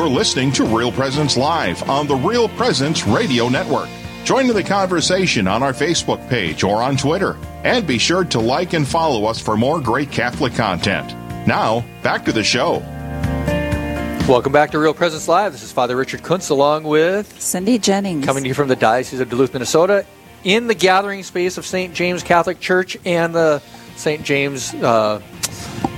You're listening to Real Presence Live on the Real Presence Radio Network. Join in the conversation on our Facebook page or on Twitter. And be sure to like and follow us for more great Catholic content. Now, back to the show. Welcome back to Real Presence Live. This is Father Richard Kunst along with Cindy Jennings. Coming to you from the Diocese of Duluth, Minnesota, in the gathering space of St. James Catholic Church and the St. James uh,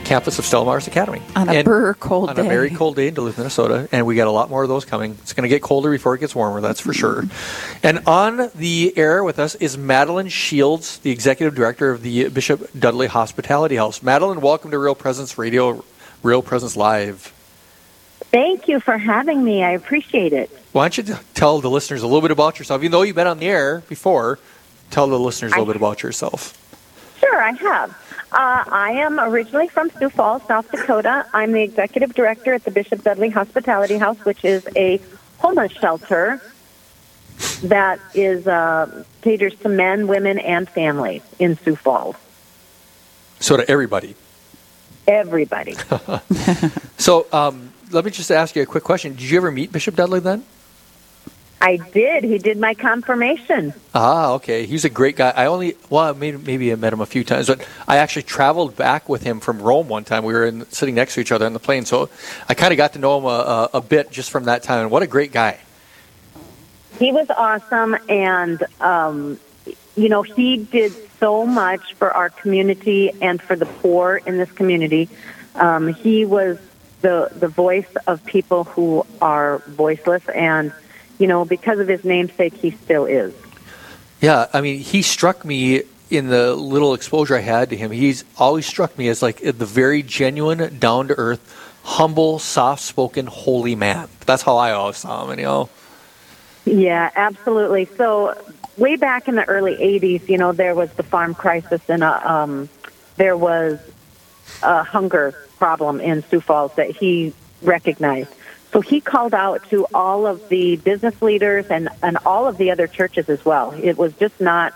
campus of Stella Maris Academy. On a and cold on day. a very cold day in Duluth, Minnesota, and we got a lot more of those coming. It's going to get colder before it gets warmer, that's for sure. Mm-hmm. And on the air with us is Madeline Shields, the executive director of the Bishop Dudley Hospitality House. Madeline, welcome to Real Presence Radio, Real Presence Live. Thank you for having me. I appreciate it. Why don't you tell the listeners a little bit about yourself? Even though you've been on the air before, tell the listeners a little I- bit about yourself. Sure, I have. Uh, I am originally from Sioux Falls, South Dakota. I'm the executive director at the Bishop Dudley Hospitality House, which is a homeless shelter that is uh, caters to men, women, and families in Sioux Falls. So to everybody. Everybody. So um, let me just ask you a quick question. Did you ever meet Bishop Dudley then? I did. He did my confirmation. Ah, okay. He's a great guy. I only well maybe maybe I met him a few times, but I actually traveled back with him from Rome one time. We were in, sitting next to each other on the plane, so I kind of got to know him a, a, a bit just from that time. And what a great guy! He was awesome, and um, you know he did so much for our community and for the poor in this community. Um, he was the the voice of people who are voiceless, and you know because of his namesake, he still is. Yeah, I mean, he struck me in the little exposure I had to him. He's always struck me as like the very genuine, down to earth, humble, soft spoken, holy man. That's how I always saw him. And, you know, Yeah, absolutely. So way back in the early '80s, you know, there was the farm crisis, and uh, um, there was a hunger problem in Sioux Falls that he recognized. So he called out to all of the business leaders and, and all of the other churches as well. It was just not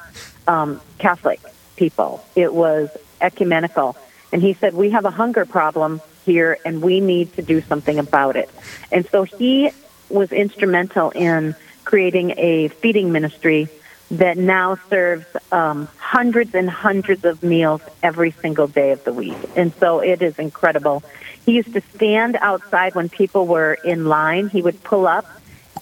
um, Catholic people, it was ecumenical. And he said, We have a hunger problem here and we need to do something about it. And so he was instrumental in creating a feeding ministry that now serves um, hundreds and hundreds of meals every single day of the week. And so it is incredible. He used to stand outside when people were in line. He would pull up,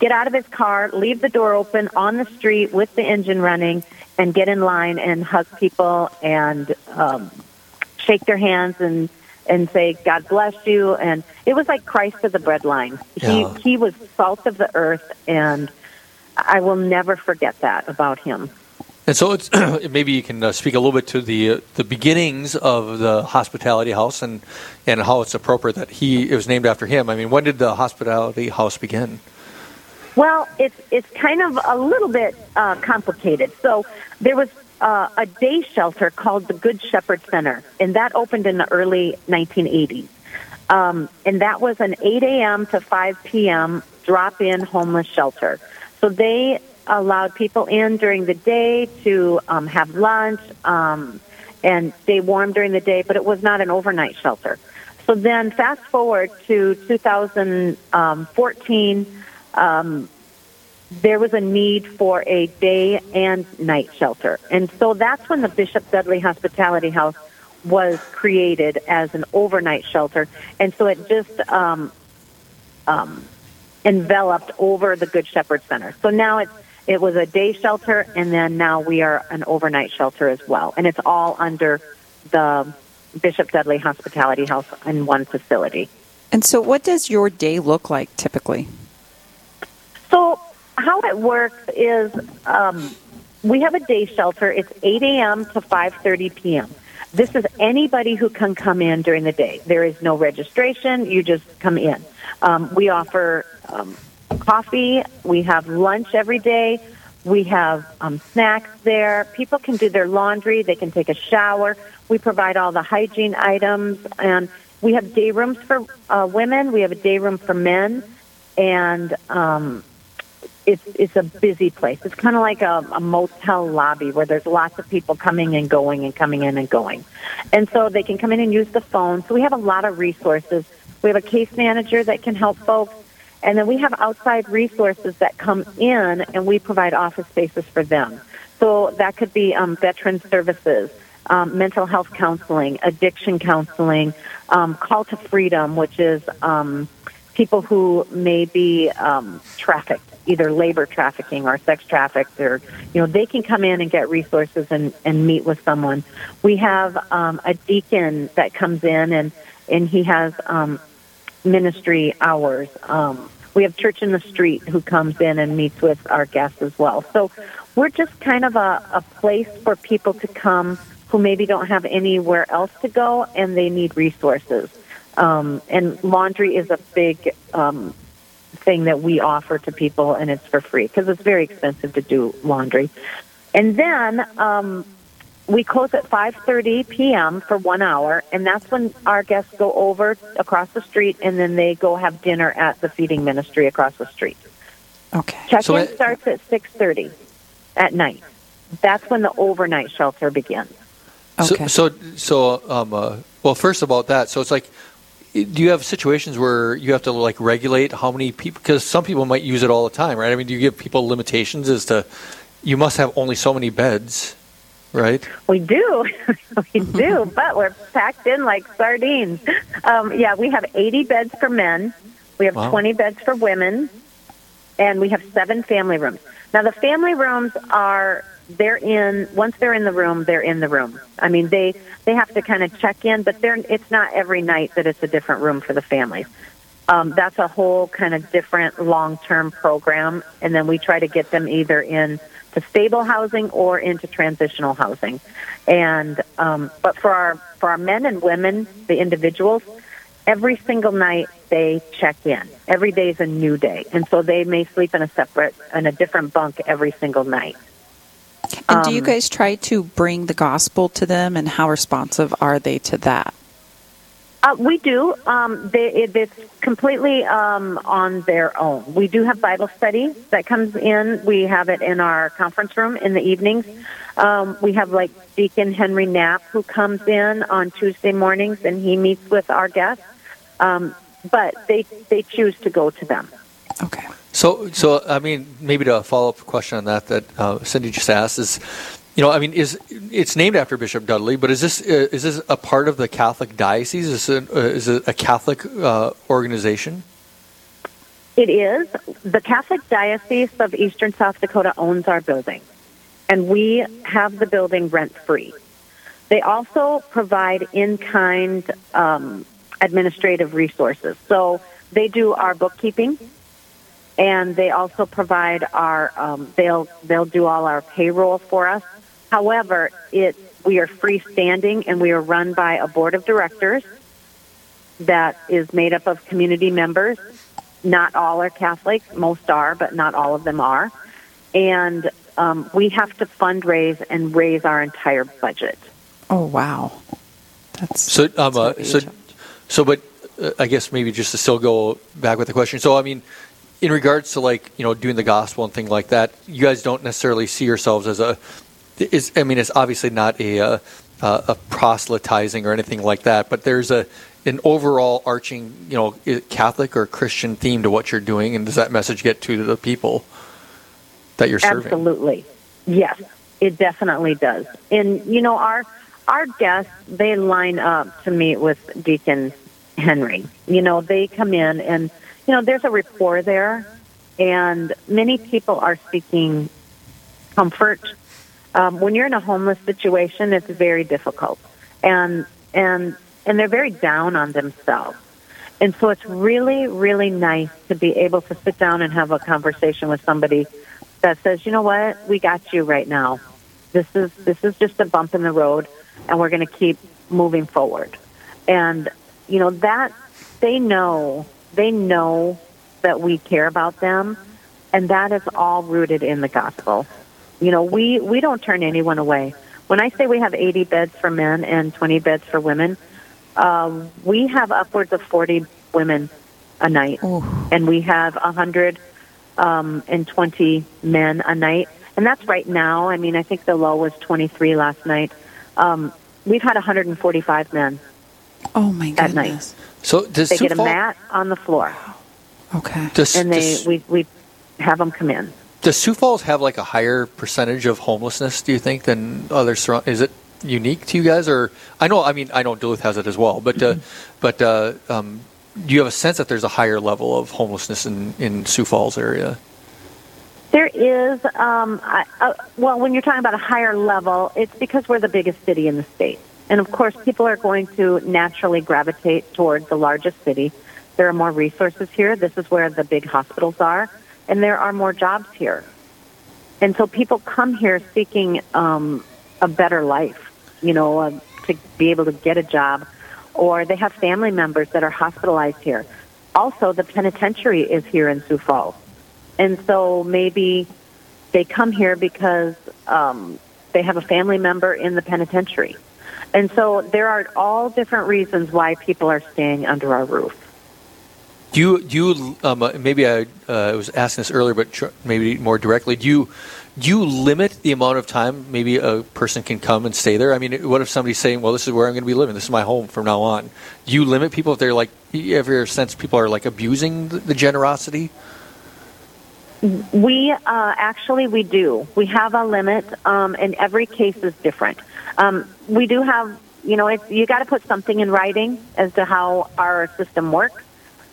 get out of his car, leave the door open on the street with the engine running, and get in line and hug people and um, shake their hands and and say God bless you. And it was like Christ of the breadline. Yeah. He he was salt of the earth, and I will never forget that about him. And so it's maybe you can uh, speak a little bit to the uh, the beginnings of the hospitality house and and how it's appropriate that he it was named after him. I mean, when did the hospitality house begin? Well, it's it's kind of a little bit uh, complicated. So there was uh, a day shelter called the Good Shepherd Center, and that opened in the early 1980s. Um, and that was an 8 a.m. to 5 p.m. drop-in homeless shelter. So they allowed people in during the day to um, have lunch um, and stay warm during the day, but it was not an overnight shelter. So then, fast forward to 2014, um, there was a need for a day and night shelter. And so that's when the Bishop Dudley Hospitality House was created as an overnight shelter. And so it just um, um, enveloped over the Good Shepherd Center. So now it's it was a day shelter, and then now we are an overnight shelter as well. And it's all under the Bishop Dudley Hospitality House in one facility. And so, what does your day look like typically? So how it works is um, we have a day shelter. It's 8 a.m. to 5:30 p.m. This is anybody who can come in during the day. There is no registration. You just come in. Um, we offer um, coffee. We have lunch every day. We have um, snacks there. People can do their laundry. They can take a shower. We provide all the hygiene items, and we have day rooms for uh, women. We have a day room for men, and um, it's it's a busy place. It's kind of like a, a motel lobby where there's lots of people coming and going and coming in and going, and so they can come in and use the phone. So we have a lot of resources. We have a case manager that can help folks, And then we have outside resources that come in, and we provide office spaces for them. So that could be um, veteran services, um, mental health counseling, addiction counseling, um, call to freedom, which is um, people who may be um, trafficked, either labor trafficking or sex trafficked, or you know they can come in and get resources and, and meet with someone. We have um, a deacon that comes in and and he has um, ministry hours. Um, we have Church in the Street who comes in and meets with our guests as well. So we're just kind of a, a place for people to come who maybe don't have anywhere else to go and they need resources. Um, and laundry is a big um, thing that we offer to people, and it's for free because it's very expensive to do laundry. And then um, we close at 5:30 p.m. for one hour, and that's when our guests go over across the street, and then they go have dinner at the feeding ministry across the street. Okay. Check-in So it- starts at 6:30 at night. That's when the overnight shelter begins. Okay. So, so, so um, uh, well, first about that. So it's like, do you have situations where you have to like regulate how many people? Because some people might use it all the time, right? I mean, do you give people limitations as to you must have only so many beds, right? We do, we do, but we're packed in like sardines. Um, yeah, we have 80 beds for men, we have Wow. 20 beds for women, and we have seven family rooms. Now, the family rooms are they're in once they're in the room, they're in the room. I mean, they they have to kind of check in, but they're it's not every night that it's a different room for the families. Um, that's a whole kind of different long term program, and then we try to get them either in to stable housing or into transitional housing. And um, but for our for our men and women, the individuals, every single night they check in. Every day is a new day, and so they may sleep in a separate in a different bunk every single night. And do you um, guys try to bring the gospel to them, and how responsive are they to that? Uh, we do. Um, they, it, it's completely um, on their own. We do have Bible study that comes in. We have it in our conference room in the evenings. Um, we have like Deacon Henry Knapp who comes in on Tuesday mornings and he meets with our guests. Um, but they they choose to go to them. Okay. So, so I mean, maybe to follow up question on that that uh, Cindy just asked is, you know, I mean, is it's named after Bishop Dudley, but is this uh, is this a part of the Catholic diocese? Is it, uh, is it a Catholic uh, organization? It is. The Catholic Diocese of Eastern South Dakota owns our building, and we have the building rent free. They also provide in kind um, administrative resources. So they do our bookkeeping, and they also provide our um, they'll they'll do all our payroll for us. However, it we are freestanding and we are run by a board of directors that is made up of community members. Not all are Catholic, most are, but not all of them are. And um, we have to fundraise and raise our entire budget. Oh wow. That's So, um, that's uh, so, so, but uh, I guess maybe just to still go back with the question. So, I mean, in regards to like you know doing the gospel and thing like that, you guys don't necessarily see yourselves as a. Is I mean, it's obviously not a uh, uh, a proselytizing or anything like that, but there's a an overall arching you know Catholic or Christian theme to what you're doing, and does that message get to the people that you're serving? Absolutely. Yes, it definitely does. And you know, our our guests they line up to meet with Deacon Henry. You know, they come in and you know, there's a rapport there and many people are seeking comfort. Um, when you're in a homeless situation, it's very difficult. And and and they're very down on themselves. And so it's really, really nice to be able to sit down and have a conversation with somebody that says, you know what, we got you right now. This is this is just a bump in the road, and we're going to keep moving forward. And you know that they know they know that we care about them, and that is all rooted in the gospel. You know, we we don't turn anyone away. When I say we have 80 beds for men and 20 beds for women, um, we have upwards of 40 women a night, Ooh. and we have 100 um, and 20 men a night. And that's right now. I mean, I think the low was 23 last night. Um, we've had 145 men. Oh my at night. Goodness. So does They Sioux get a Falls- mat on the floor. Okay. Does, and they does, we we have them come in. does Sioux Falls have like a higher percentage of homelessness? Do you think than other surround? Is it unique to you guys, or I know? I mean, I know Duluth has it as well, but uh, but uh, um, do you have a sense that there's a higher level of homelessness in in Sioux Falls area? There is, um, I, uh, well, when you're talking about a higher level, it's because we're the biggest city in the state. And of course, people are going to naturally gravitate toward the largest city. There are more resources here. This is where the big hospitals are. And there are more jobs here. And so people come here seeking um, a better life, you know, uh, to be able to get a job. Or they have family members that are hospitalized here. Also, the penitentiary is here in Sioux Falls. And so maybe they come here because um, they have a family member in the penitentiary. And so there are all different reasons why people are staying under our roof. Do you, do you um, uh, maybe I uh, was asking this earlier, but tr- maybe more directly, do you, do you limit the amount of time maybe a person can come and stay there? I mean, what if somebody's saying, well, this is where I'm going to be living, this is my home from now on? Do you limit people if they're like, you ever sense people are like abusing the, the generosity? We uh, actually we do. We have a limit, um, and every case is different. Um, we do have, you know, it's, you got to put something in writing as to how our system works.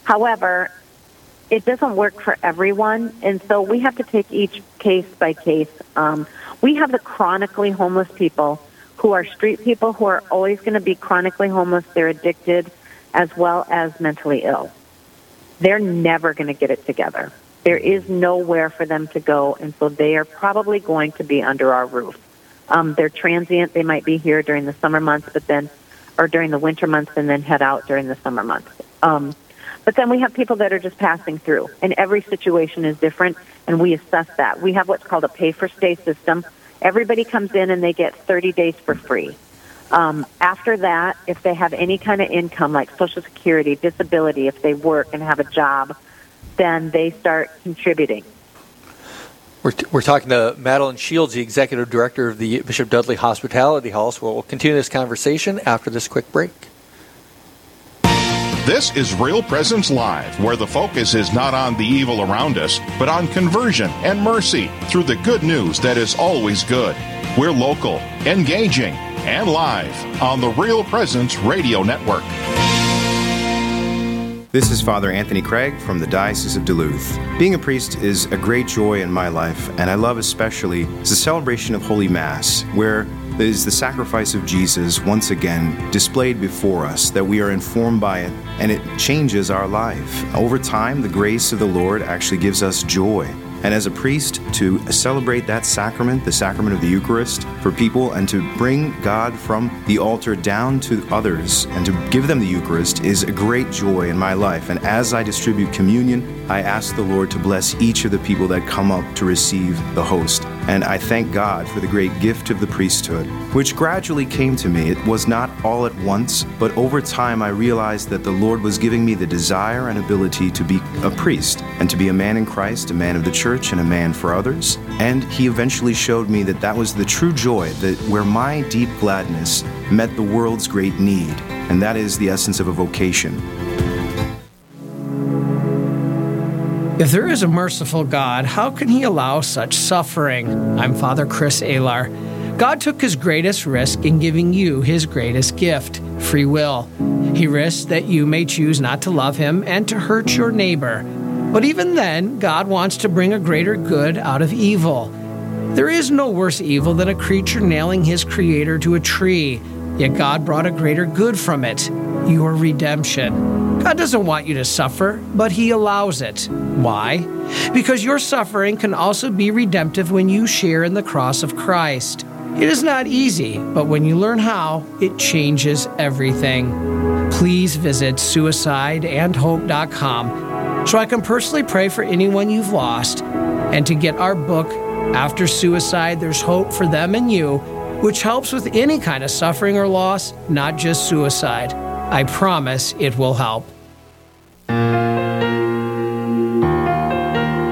However, it doesn't work for everyone, and so we have to take each case by case. Um, we have the chronically homeless people who are street people who are always going to be chronically homeless. They're addicted as well as mentally ill. They're never going to get it together. There is nowhere for them to go, and so they are probably going to be under our roof. Um, they're transient. They might be here during the summer months, but then, or during the winter months, and then head out during the summer months. Um, but then we have people that are just passing through, and every situation is different, and we assess that. We have what's called a pay for stay system. Everybody comes in and they get 30 days for free. Um, after that, if they have any kind of income like Social Security, disability, if they work and have a job, then they start contributing. We're, t- we're talking to Madeline Shields, the executive director of the Bishop Dudley Hospitality House. We'll continue this conversation after this quick break. This is Real Presence Live, where the focus is not on the evil around us, but on conversion and mercy through the good news that is always good. We're local, engaging, and live on the Real Presence Radio Network. This is Father Anthony Craig from the Diocese of Duluth. Being a priest is a great joy in my life, and I love especially the celebration of Holy Mass, where is the sacrifice of Jesus once again displayed before us, that we are informed by it, and it changes our life. Over time, the grace of the Lord actually gives us joy. And as a priest, to celebrate that sacrament, the sacrament of the Eucharist, for people and to bring God from the altar down to others and to give them the Eucharist is a great joy in my life. And as I distribute communion, I ask the Lord to bless each of the people that come up to receive the host. And I thank God for the great gift of the priesthood, which gradually came to me. It was not all at once, but over time I realized that the Lord was giving me the desire and ability to be a priest and to be a man in Christ, a man of the church and a man for others. And he eventually showed me that that was the true joy, that where my deep gladness met the world's great need. And that is the essence of a vocation. If there is a merciful God, how can he allow such suffering? I'm Father Chris Alar. God took his greatest risk in giving you his greatest gift free will. He risks that you may choose not to love him and to hurt your neighbor. But even then, God wants to bring a greater good out of evil. There is no worse evil than a creature nailing his creator to a tree, yet God brought a greater good from it your redemption. God doesn't want you to suffer, but He allows it. Why? Because your suffering can also be redemptive when you share in the cross of Christ. It is not easy, but when you learn how, it changes everything. Please visit suicideandhope.com so I can personally pray for anyone you've lost and to get our book, After Suicide There's Hope for Them and You, which helps with any kind of suffering or loss, not just suicide. I promise it will help.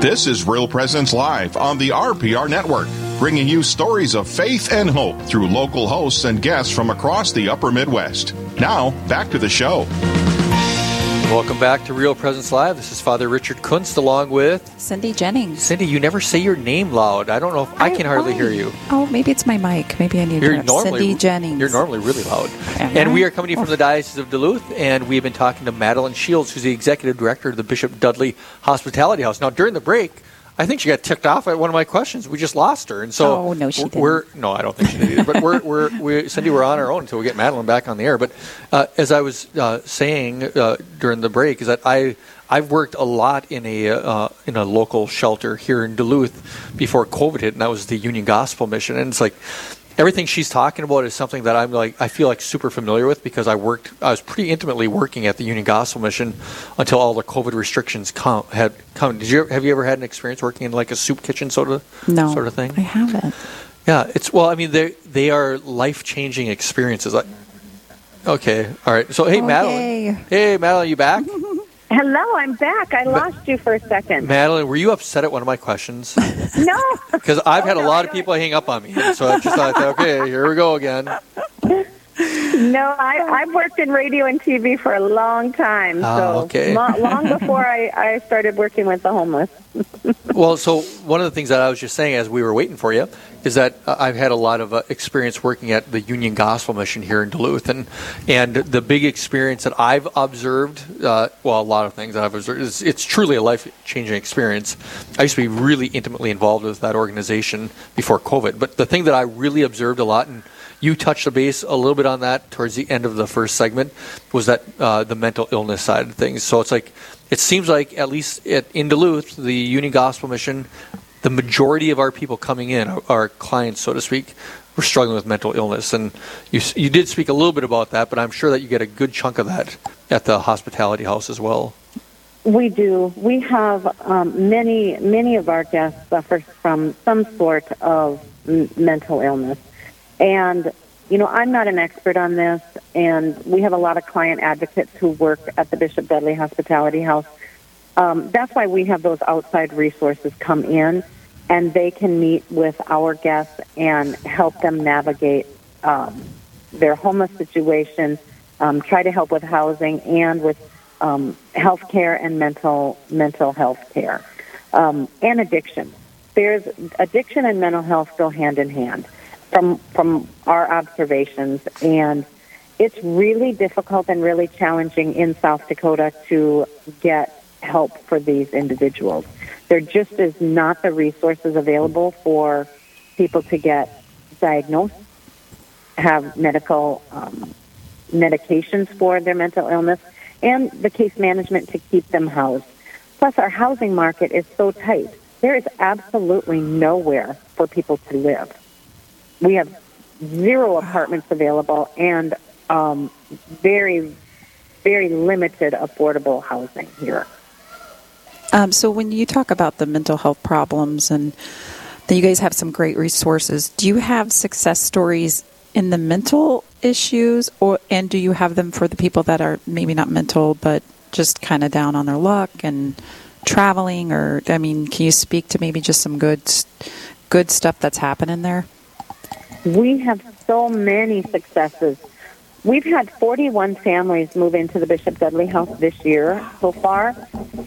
This is Real Presence Live on the RPR Network, bringing you stories of faith and hope through local hosts and guests from across the upper Midwest. Now, back to the show. Welcome back to Real Presence Live. This is Father Richard Kunst along with Cindy Jennings. Cindy. You never say your name loud. I don't know if I, can hardly hear you. Oh, maybe it's my mic. Maybe I need You're to. normally Cindy Jennings. You're normally really loud. Am And I? we are coming to you from oh. the Diocese of Duluth, and we've been talking to Madeline Shields, who's the executive director of the Bishop Dudley Hospitality House. Now, during the break, I think she got ticked off at one of my questions. We just lost her, and so Oh, no, she we're- we're no, I don't think she did either. But we're we're we Cindy, we're on our own until we get Madeline back on the air. But uh, as I was uh, saying uh, during the break, is that I I've worked a lot in a uh, in a local shelter here in Duluth before COVID hit, and that was the Union Gospel Mission, and it's like. Everything she's talking about is something that I'm like I feel like super familiar with because I worked I was pretty intimately working at the Union Gospel Mission until all the COVID restrictions come had come. Did you have you ever had an experience working in like a soup kitchen sort of no sort of thing? I haven't. Yeah, it's well. I mean, they they are life changing experiences. Like, okay, all right. So, hey, Okay. Madeline. Hey, Madeline, you back? Hello, I'm back. I lost you for a second. Madeline, were you upset at one of my questions? No. Because I've had oh, a Oh, no, lot of people hang up on me, so I just thought, okay, here we go again. No, I, I've worked in radio and TV for a long time. Ah, so okay. lo- long before I, I started working with the homeless. Well, so one of the things that I was just saying as we were waiting for you is that uh, I've had a lot of uh, experience working at the Union Gospel Mission here in Duluth, and and the big experience that I've observed, uh, well, a lot of things that I've observed, is it's truly a life changing experience. I used to be really intimately involved with that organization before COVID, but the thing that I really observed a lot and you touched the base a little bit on that towards the end of the first segment was that uh, the mental illness side of things so it's like it seems like at least at, in duluth the union gospel mission the majority of our people coming in our clients so to speak were struggling with mental illness and you, you did speak a little bit about that but i'm sure that you get a good chunk of that at the hospitality house as well We do. We have um, many, many of our guests suffer from some sort of m- mental illness. And, you know, I'm not an expert on this, and we have a lot of client advocates who work at the Bishop Dudley Hospitality House. Um, that's why we have those outside resources come in, and they can meet with our guests and help them navigate um, their homeless situation, um, try to help with housing and with um, health care and mental mental health care um, and addiction. There's addiction and mental health go hand in hand from from our observations, and it's really difficult and really challenging in South Dakota to get help for these individuals. There just is not the resources available for people to get diagnosed, have medical um, medications for their mental illness, and the case management to keep them housed. Plus, our housing market is so tight. There is absolutely nowhere for people to live. We have zero apartments available and um, very, very limited affordable housing here. Um, so when you talk about the mental health problems and that you guys have some great resources, do you have success stories in the mental issues, or and do you have them for the people that are maybe not mental but just kind of down on their luck and traveling? Or I mean, can you speak to maybe just some good, good stuff that's happening there? We have so many successes. We've had 41 families move into the Bishop Dudley House this year so far,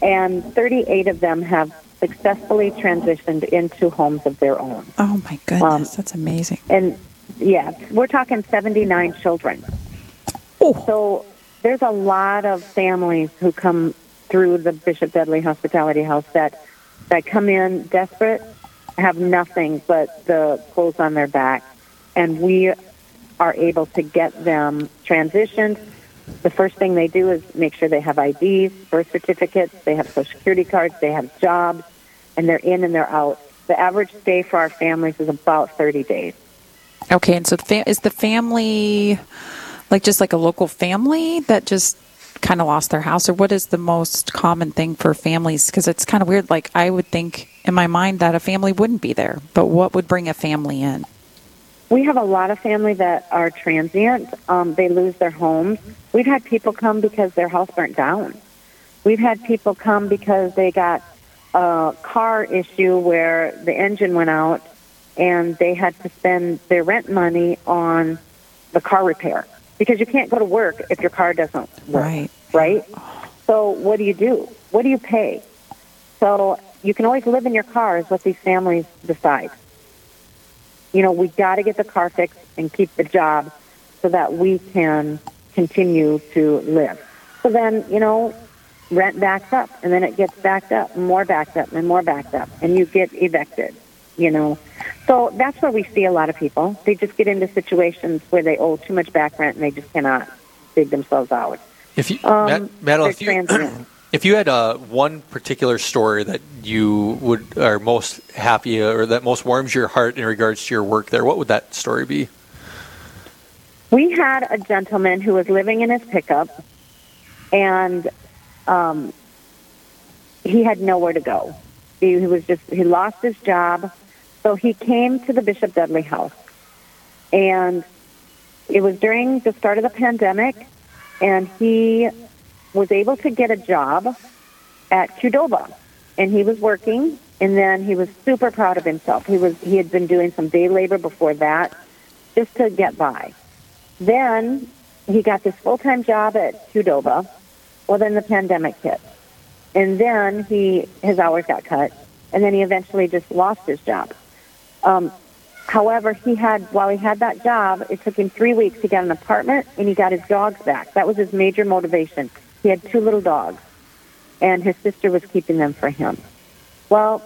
and 38 of them have successfully transitioned into homes of their own. Oh my goodness, Um, that's amazing. And yeah, we're talking 79 children. Oh. So there's a lot of families who come through the Bishop Dudley Hospitality House that that come in desperate, have nothing but the clothes on their back, and we are able to get them transitioned. The first thing they do is make sure they have IDs, birth certificates, they have social security cards, they have jobs, and they're in and they're out. The average stay for our families is about 30 days. Okay, and so fa- is the family like just like a local family that just kind of lost their house, or what is the most common thing for families? Because it's kind of weird. Like I would think in my mind that a family wouldn't be there, but what would bring a family in? We have a lot of family that are transient. Um, they lose their homes. We've had people come because their house burnt down. We've had people come because they got a car issue where the engine went out and they had to spend their rent money on the car repair because you can't go to work if your car doesn't work. Right. Right? So what do you do? What do you pay? So you can always live in your car is what these families decide. You know, we got to get the car fixed and keep the job so that we can continue to live. So then, you know, rent backs up and then it gets backed up more backed up and more backed up and you get evicted, you know. So that's where we see a lot of people. They just get into situations where they owe too much back rent and they just cannot dig themselves out. If you, Um, Matt, Madeline, if you. If you had uh, one particular story that you would are most happy or that most warms your heart in regards to your work there, what would that story be? We had a gentleman who was living in his pickup, and um, he had nowhere to go. He, he was just he lost his job, so he came to the Bishop Dudley House, and it was during the start of the pandemic, and he was able to get a job at Qdoba, and he was working, and then he was super proud of himself. He was he had been doing some day labor before that, just to get by. Then he got this full time job at Qdoba. Well, then the pandemic hit, and then he his hours got cut, and then he eventually just lost his job. Um, however, he had while he had that job, it took him three weeks to get an apartment, and he got his dogs back. That was his major motivation. He had two little dogs, and his sister was keeping them for him. Well,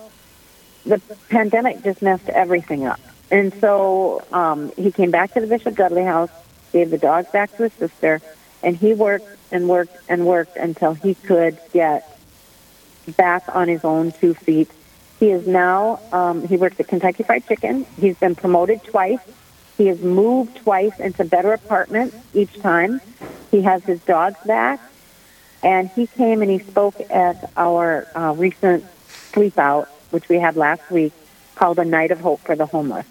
the pandemic just messed everything up. And so um, he came back to the Bishop Dudley house, gave the dogs back to his sister, and he worked and worked and worked until he could get back on his own two feet. He is now, um, he works at Kentucky Fried Chicken. He's been promoted twice. He has moved twice into better apartments each time. He has his dogs back. And he came and he spoke at our uh, recent sleep out, which we had last week, called A Night of Hope for the Homeless.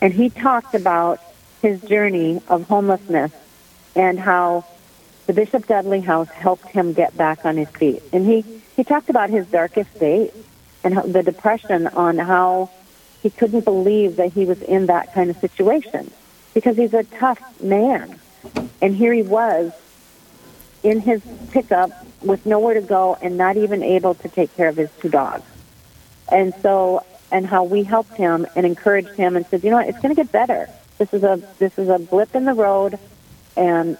And he talked about his journey of homelessness and how the Bishop Dudley House helped him get back on his feet. And he, he talked about his darkest days and the depression on how he couldn't believe that he was in that kind of situation because he's a tough man. And here he was in his pickup with nowhere to go and not even able to take care of his two dogs. And so, and how we helped him and encouraged him and said, you know what, it's going to get better. This is a this is a blip in the road, and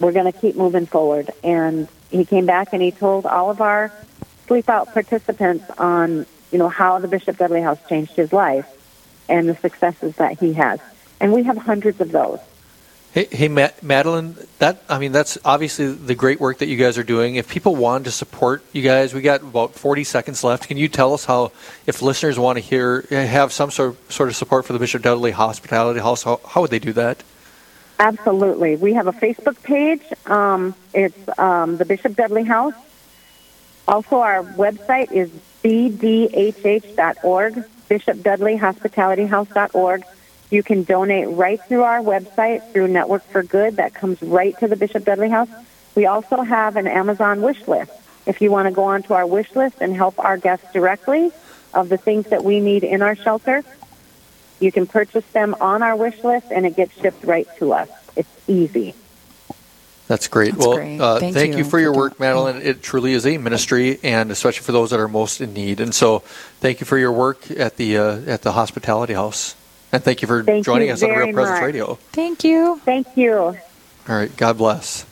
we're going to keep moving forward. And he came back and he told all of our sleep out participants on you know how the Bishop Dudley House changed his life and the successes that he has. And we have hundreds of those. Hey, hey, Ma- Madeline. That I mean, that's obviously the great work that you guys are doing. If people want to support you guys, we got about forty seconds left. Can you tell us how, if listeners want to hear, have some sort sort of support for the Bishop Dudley Hospitality House, how, how would they do that? Absolutely. We have a Facebook page. Um, it's um, the Bishop Dudley House. Also, our website is bdhh.org, bishopdudleyhospitalityhouse.org. You can donate right through our website through Network for Good. That comes right to the Bishop Dudley House. We also have an Amazon wish list. If you want to go onto our wish list and help our guests directly of the things that we need in our shelter, you can purchase them on our wish list and it gets shipped right to us. It's easy. That's great. That's well, great. Uh, Thank thank you you for your work. Madeline. It truly is a ministry, and especially for those that are most in need. And so, thank you for your work at the uh, at the hospitality house, and thank you for Thank joining you us on very Real Presence much. Radio. Thank you. Thank you. All right. God bless.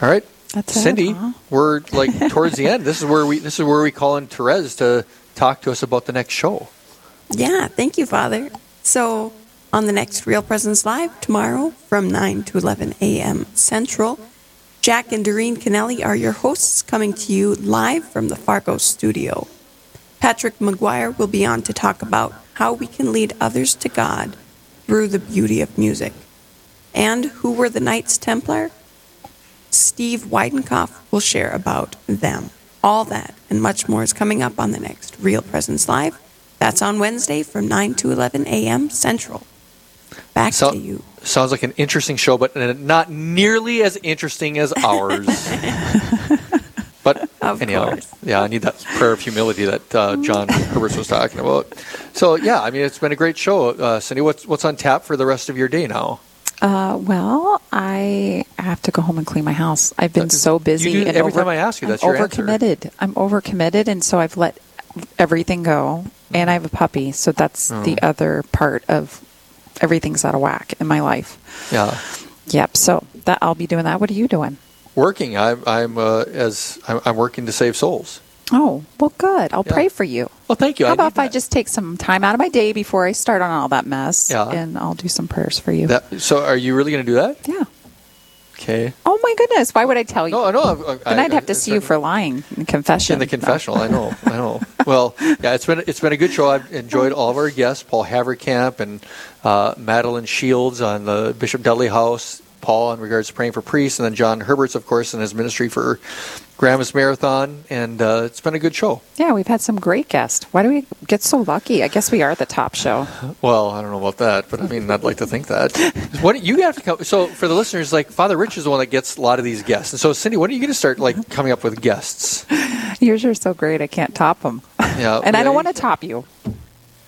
All right. That's it, Cindy, huh? we're like towards the end. This is where we this is where we call in Therese to talk to us about the next show. Yeah, thank you, Father. So, on the next Real Presence Live tomorrow from 9 to 11 a.m. Central, Jack and Doreen Kennelly are your hosts coming to you live from the Fargo studio. Patrick McGuire will be on to talk about how we can lead others to God through the beauty of music. And who were the Knights Templar? Steve Weidenkopf will share about them. All that and much more is coming up on the next Real Presence Live. That's on Wednesday from 9 to 11 a.m. Central. Back So- to you. Sounds like an interesting show, but not nearly as interesting as ours. but Of anyhow, course. yeah, I need that prayer of humility that uh, John Herbert was talking about. So yeah, I mean, it's been a great show, uh, Cindy. What's what's on tap for the rest of your day now? Uh, well, I have to go home and clean my house. I've been so busy. do- and every over, time I ask you, I'm that's your answer. overcommitted. I'm overcommitted, and so I've let everything go. And I have a puppy, so that's Oh. the other part of everything's out of whack in my life. Yeah. Yep. So that I'll be doing that. What are you doing? Working. I'm, I'm uh, as I'm, I'm working to save souls. Oh, well, good. I'll Yeah. pray for you. Well, thank you. How I about if I just take some time out of my day before I start on all that mess, Yeah. and I'll do some prayers for you. That, so, are you really going to do that? yeah. Okay. Oh my goodness! Why would I tell you? No, I know. then I'd have to see you for lying in confession. in the confessional. I know, I know. Well, yeah, it's been it's been a good show. I've enjoyed all of our guests: Paul Haverkamp and uh, Madeline Shields on the Bishop Dudley House. Paul in regards to praying for priests, and then John Herberts, of course, in his ministry for Grandma's Marathon. And uh, it's been a good show. Yeah, we've had some great guests. Why do we get so lucky? I guess we are the top show. Well, I don't know about that, but I mean, I'd like to think that. What you have to come? So for the listeners, like Father Rich is the one that gets a lot of these guests. And so, Cindy, when are you going to start like coming up with guests? Yours are so great. I can't top them. Yeah, and I don't want to top you.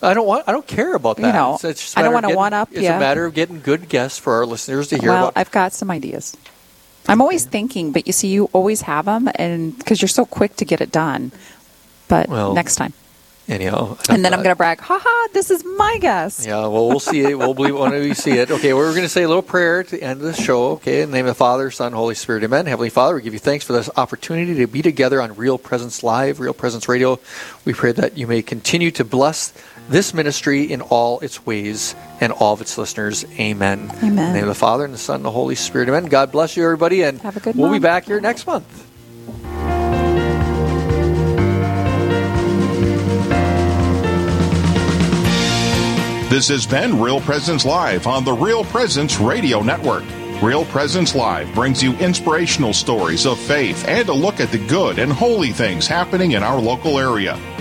I don't want. I don't care about You that. know, It's- just don't wanna getting- one-up It's you. a matter of getting good guests for our listeners to hear well, about. I've got some ideas. I'm always thinking, but you see, you always have them, and because you're so quick to get it done. But Well, next time, Anyhow, and then I'm going to brag, "Ha ha! This is my guest." Yeah, well, we'll see it. We'll believe it when we see it. Okay, we're going to say a little prayer to end of the show. Okay, in the name of the Father, Son, Holy Spirit, Amen. Heavenly Father, we give you thanks for this opportunity to be together on Real Presence Live, Real Presence Radio. We pray that you may continue to bless this ministry in all its ways and all of its listeners. Amen. Amen. In the name of the Father and the Son and the Holy Spirit. Amen. God bless you, everybody, and Have a good we'll be back here next month. This has been Real Presence Live on the Real Presence Radio Network. Real Presence Live brings you inspirational stories of faith and a look at the good and holy things happening in our local area.